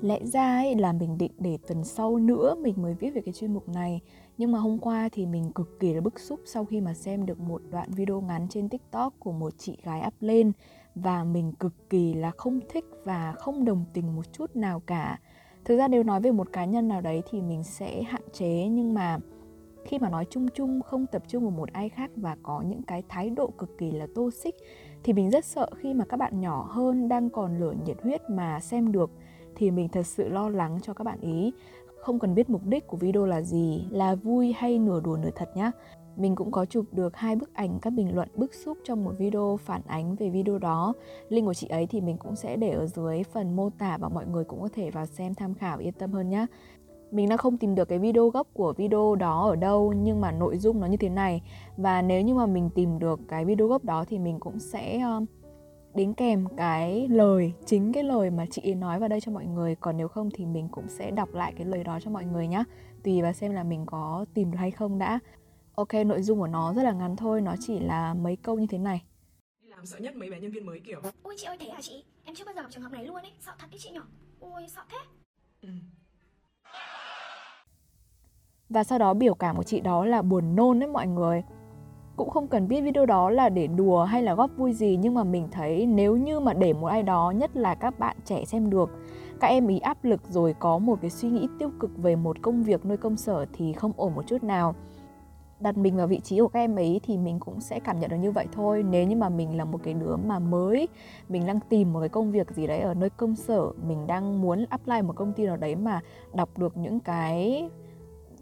Lẽ ra ấy, là mình định để tuần sau nữa mình mới viết về cái chuyên mục này. Nhưng mà hôm qua thì mình cực kỳ là bức xúc sau khi mà xem được một đoạn video ngắn trên TikTok của một chị gái up lên. Và mình cực kỳ là không thích và không đồng tình một chút nào cả. Thực ra nếu nói về một cá nhân nào đấy thì mình sẽ hạn chế. Nhưng mà khi mà nói chung chung, không tập trung vào một ai khác và có những cái thái độ cực kỳ là tô xích Thì mình rất sợ khi mà các bạn nhỏ hơn đang còn lửa nhiệt huyết mà xem được thì mình thật sự lo lắng cho các bạn ý. Không cần biết mục đích của video là gì là vui hay nửa đùa nửa thật nhá. Mình cũng có chụp được hai bức ảnh các bình luận bức xúc trong một video phản ánh về video đó. Link của chị ấy thì mình cũng sẽ để ở dưới phần mô tả và mọi người cũng có thể vào xem tham khảo yên tâm hơn nhé mình đang không tìm được cái video gốc của video đó ở đâu nhưng mà nội dung nó như thế này. Và nếu như mà mình tìm được cái video gốc đó thì mình cũng sẽ uh, đính kèm cái lời chính cái lời mà chị nói vào đây cho mọi người. Còn nếu không thì mình cũng sẽ đọc lại cái lời đó cho mọi người nhé tùy vào xem là mình có tìm được hay không đã. Ok nội dung của nó rất là ngắn thôi nó chỉ là mấy câu như thế này. Đi làm sợ nhất mấy bé nhân viên mới kiểu. Ôi chị ơi thế hả chị? Em chưa bao giờ gặp trường hợp này luôn ấy. Sợ thật đấy chị nhỏ. Ôi sợ thế. Ừ. và sau đó biểu cảm của chị đó là buồn nôn đấy mọi người cũng không cần biết video đó là để đùa hay là góp vui gì, nhưng mà mình thấy nếu như mà để một ai đó, nhất là các bạn trẻ xem được, các em ý áp lực rồi có một cái suy nghĩ tiêu cực về một công việc nơi công sở thì không ổn một chút nào. Đặt mình vào vị trí của các em ấy thì mình cũng sẽ cảm nhận được như vậy thôi. Nếu như mà mình là một cái đứa mà mới, mình đang tìm một cái công việc gì đấy ở nơi công sở, mình đang muốn apply một công ty nào đấy mà đọc được những cái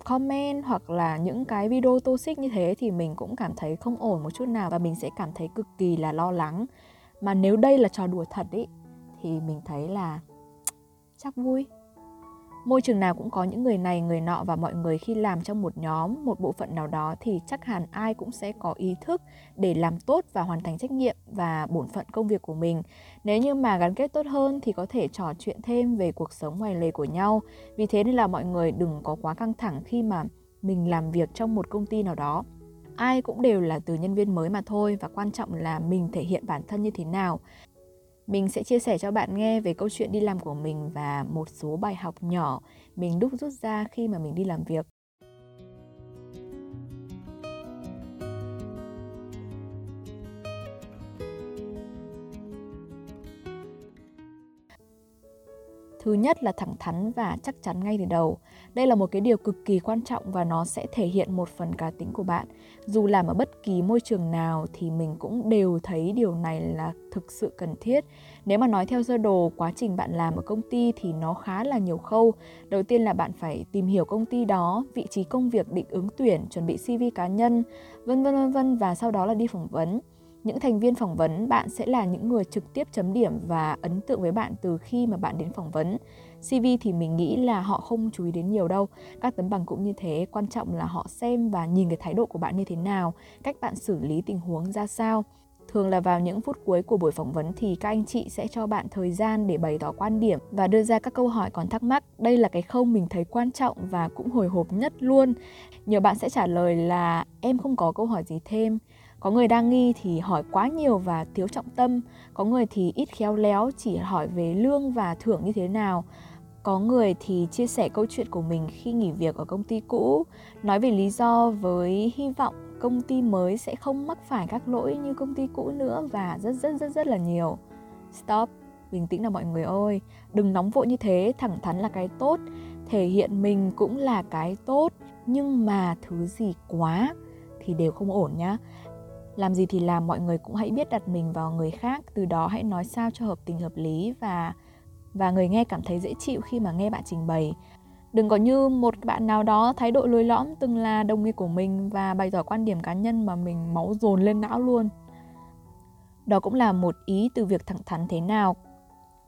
comment hoặc là những cái video toxic như thế thì mình cũng cảm thấy không ổn một chút nào và mình sẽ cảm thấy cực kỳ là lo lắng. Mà nếu đây là trò đùa thật ý, thì mình thấy là chắc vui môi trường nào cũng có những người này, người nọ và mọi người khi làm trong một nhóm, một bộ phận nào đó thì chắc hẳn ai cũng sẽ có ý thức để làm tốt và hoàn thành trách nhiệm và bổn phận công việc của mình. Nếu như mà gắn kết tốt hơn thì có thể trò chuyện thêm về cuộc sống ngoài lề của nhau. Vì thế nên là mọi người đừng có quá căng thẳng khi mà mình làm việc trong một công ty nào đó. Ai cũng đều là từ nhân viên mới mà thôi và quan trọng là mình thể hiện bản thân như thế nào mình sẽ chia sẻ cho bạn nghe về câu chuyện đi làm của mình và một số bài học nhỏ mình đúc rút ra khi mà mình đi làm việc. Thứ nhất là thẳng thắn và chắc chắn ngay từ đầu. Đây là một cái điều cực kỳ quan trọng và nó sẽ thể hiện một phần cá tính của bạn. Dù làm ở bất kỳ môi trường nào thì mình cũng đều thấy điều này là thực sự cần thiết. Nếu mà nói theo sơ đồ quá trình bạn làm ở công ty thì nó khá là nhiều khâu. Đầu tiên là bạn phải tìm hiểu công ty đó, vị trí công việc định ứng tuyển, chuẩn bị CV cá nhân, vân vân vân vân và sau đó là đi phỏng vấn những thành viên phỏng vấn, bạn sẽ là những người trực tiếp chấm điểm và ấn tượng với bạn từ khi mà bạn đến phỏng vấn cv thì mình nghĩ là họ không chú ý đến nhiều đâu các tấm bằng cũng như thế, quan trọng là họ xem và nhìn cái thái độ của bạn như thế nào, cách bạn xử lý tình huống ra sao Thường là vào những phút cuối của buổi phỏng vấn thì các anh chị sẽ cho bạn thời gian để bày tỏ quan điểm và đưa ra các câu hỏi còn thắc mắc. Đây là cái khâu mình thấy quan trọng và cũng hồi hộp nhất luôn. Nhiều bạn sẽ trả lời là em không có câu hỏi gì thêm có người đang nghi thì hỏi quá nhiều và thiếu trọng tâm. Có người thì ít khéo léo, chỉ hỏi về lương và thưởng như thế nào. Có người thì chia sẻ câu chuyện của mình khi nghỉ việc ở công ty cũ, nói về lý do với hy vọng công ty mới sẽ không mắc phải các lỗi như công ty cũ nữa và rất rất rất rất là nhiều. Stop. Bình tĩnh nào mọi người ơi. Đừng nóng vội như thế, thẳng thắn là cái tốt. Thể hiện mình cũng là cái tốt. Nhưng mà thứ gì quá thì đều không ổn nhá làm gì thì làm mọi người cũng hãy biết đặt mình vào người khác từ đó hãy nói sao cho hợp tình hợp lý và và người nghe cảm thấy dễ chịu khi mà nghe bạn trình bày Đừng có như một bạn nào đó thái độ lôi lõm từng là đồng nghiệp của mình và bày tỏ quan điểm cá nhân mà mình máu dồn lên não luôn. Đó cũng là một ý từ việc thẳng thắn thế nào.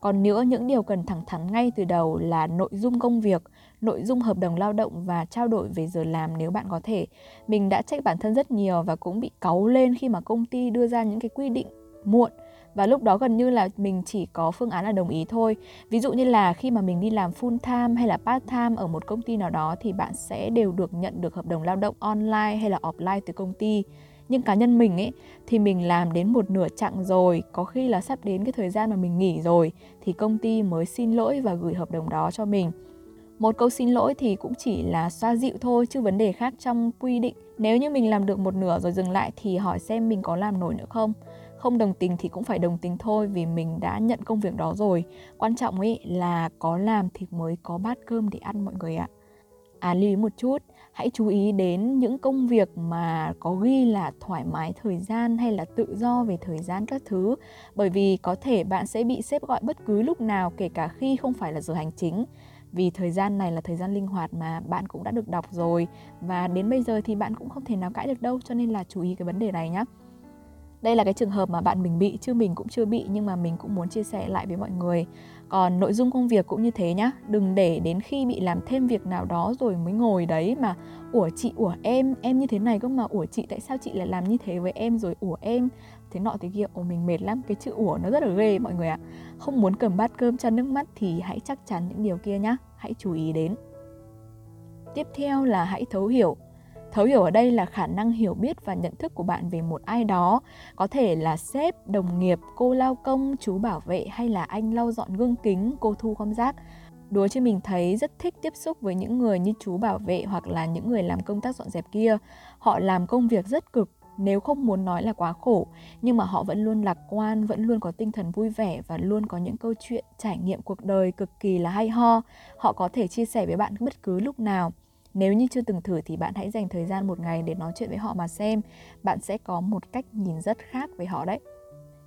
Còn nữa, những điều cần thẳng thắn ngay từ đầu là nội dung công việc, nội dung hợp đồng lao động và trao đổi về giờ làm nếu bạn có thể. Mình đã trách bản thân rất nhiều và cũng bị cáu lên khi mà công ty đưa ra những cái quy định muộn. Và lúc đó gần như là mình chỉ có phương án là đồng ý thôi. Ví dụ như là khi mà mình đi làm full time hay là part time ở một công ty nào đó thì bạn sẽ đều được nhận được hợp đồng lao động online hay là offline từ công ty. Nhưng cá nhân mình ấy, thì mình làm đến một nửa chặng rồi, có khi là sắp đến cái thời gian mà mình nghỉ rồi, thì công ty mới xin lỗi và gửi hợp đồng đó cho mình một câu xin lỗi thì cũng chỉ là xoa dịu thôi, chứ vấn đề khác trong quy định. Nếu như mình làm được một nửa rồi dừng lại thì hỏi xem mình có làm nổi nữa không. Không đồng tình thì cũng phải đồng tình thôi, vì mình đã nhận công việc đó rồi. Quan trọng ấy là có làm thì mới có bát cơm để ăn mọi người ạ. À lưu ý một chút, hãy chú ý đến những công việc mà có ghi là thoải mái thời gian hay là tự do về thời gian các thứ. Bởi vì có thể bạn sẽ bị xếp gọi bất cứ lúc nào, kể cả khi không phải là giờ hành chính vì thời gian này là thời gian linh hoạt mà bạn cũng đã được đọc rồi. Và đến bây giờ thì bạn cũng không thể nào cãi được đâu, cho nên là chú ý cái vấn đề này nhé đây là cái trường hợp mà bạn mình bị, chứ mình cũng chưa bị, nhưng mà mình cũng muốn chia sẻ lại với mọi người. Còn nội dung công việc cũng như thế nhá. Đừng để đến khi bị làm thêm việc nào đó rồi mới ngồi đấy mà, ủa chị, ủa em em như thế này cơ mà, ủa chị, tại sao chị lại làm như thế với em rồi, ủa em? Thế nọ thế kia. Ồ, mình mệt lắm. Cái chữ ủa nó rất là ghê, mọi người ạ. Không muốn cầm bát cơm cho nước mắt thì hãy chắc chắn những điều kia nhá. Hãy chú ý đến. Tiếp theo là hãy thấu hiểu. Thấu hiểu ở đây là khả năng hiểu biết và nhận thức của bạn về một ai đó. Có thể là sếp, đồng nghiệp, cô lao công, chú bảo vệ hay là anh lau dọn gương kính, cô thu gom rác. Đùa chứ mình thấy rất thích tiếp xúc với những người như chú bảo vệ hoặc là những người làm công tác dọn dẹp kia. Họ làm công việc rất cực nếu không muốn nói là quá khổ nhưng mà họ vẫn luôn lạc quan vẫn luôn có tinh thần vui vẻ và luôn có những câu chuyện trải nghiệm cuộc đời cực kỳ là hay ho họ có thể chia sẻ với bạn bất cứ lúc nào nếu như chưa từng thử thì bạn hãy dành thời gian một ngày để nói chuyện với họ mà xem, bạn sẽ có một cách nhìn rất khác với họ đấy.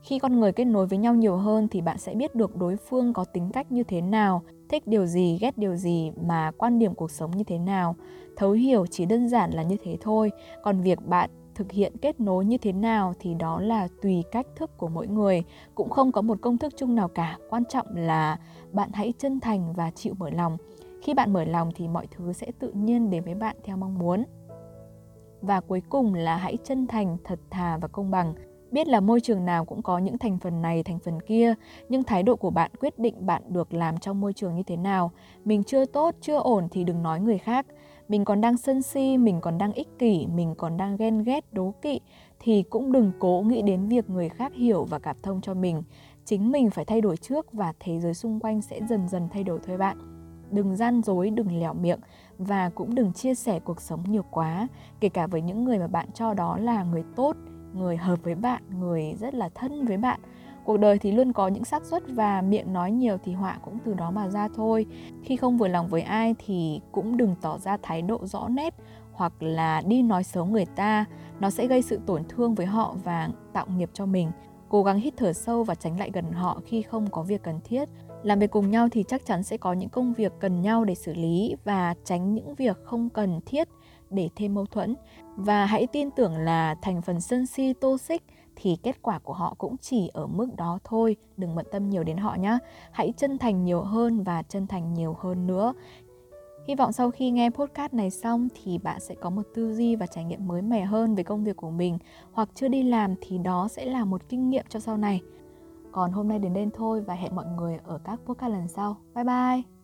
Khi con người kết nối với nhau nhiều hơn thì bạn sẽ biết được đối phương có tính cách như thế nào, thích điều gì, ghét điều gì mà quan điểm cuộc sống như thế nào. Thấu hiểu chỉ đơn giản là như thế thôi, còn việc bạn thực hiện kết nối như thế nào thì đó là tùy cách thức của mỗi người. Cũng không có một công thức chung nào cả. Quan trọng là bạn hãy chân thành và chịu mở lòng. Khi bạn mở lòng thì mọi thứ sẽ tự nhiên đến với bạn theo mong muốn. Và cuối cùng là hãy chân thành, thật thà và công bằng. Biết là môi trường nào cũng có những thành phần này, thành phần kia, nhưng thái độ của bạn quyết định bạn được làm trong môi trường như thế nào. Mình chưa tốt, chưa ổn thì đừng nói người khác mình còn đang sân si, mình còn đang ích kỷ, mình còn đang ghen ghét, đố kỵ, thì cũng đừng cố nghĩ đến việc người khác hiểu và cảm thông cho mình. Chính mình phải thay đổi trước và thế giới xung quanh sẽ dần dần thay đổi thôi bạn. Đừng gian dối, đừng lẻo miệng và cũng đừng chia sẻ cuộc sống nhiều quá, kể cả với những người mà bạn cho đó là người tốt, người hợp với bạn, người rất là thân với bạn cuộc đời thì luôn có những xác suất và miệng nói nhiều thì họa cũng từ đó mà ra thôi. Khi không vừa lòng với ai thì cũng đừng tỏ ra thái độ rõ nét hoặc là đi nói xấu người ta. Nó sẽ gây sự tổn thương với họ và tạo nghiệp cho mình. Cố gắng hít thở sâu và tránh lại gần họ khi không có việc cần thiết. Làm việc cùng nhau thì chắc chắn sẽ có những công việc cần nhau để xử lý và tránh những việc không cần thiết để thêm mâu thuẫn. Và hãy tin tưởng là thành phần sân si, toxic thì kết quả của họ cũng chỉ ở mức đó thôi đừng bận tâm nhiều đến họ nhé hãy chân thành nhiều hơn và chân thành nhiều hơn nữa Hy vọng sau khi nghe podcast này xong thì bạn sẽ có một tư duy và trải nghiệm mới mẻ hơn về công việc của mình hoặc chưa đi làm thì đó sẽ là một kinh nghiệm cho sau này. Còn hôm nay đến đây thôi và hẹn mọi người ở các podcast lần sau. Bye bye!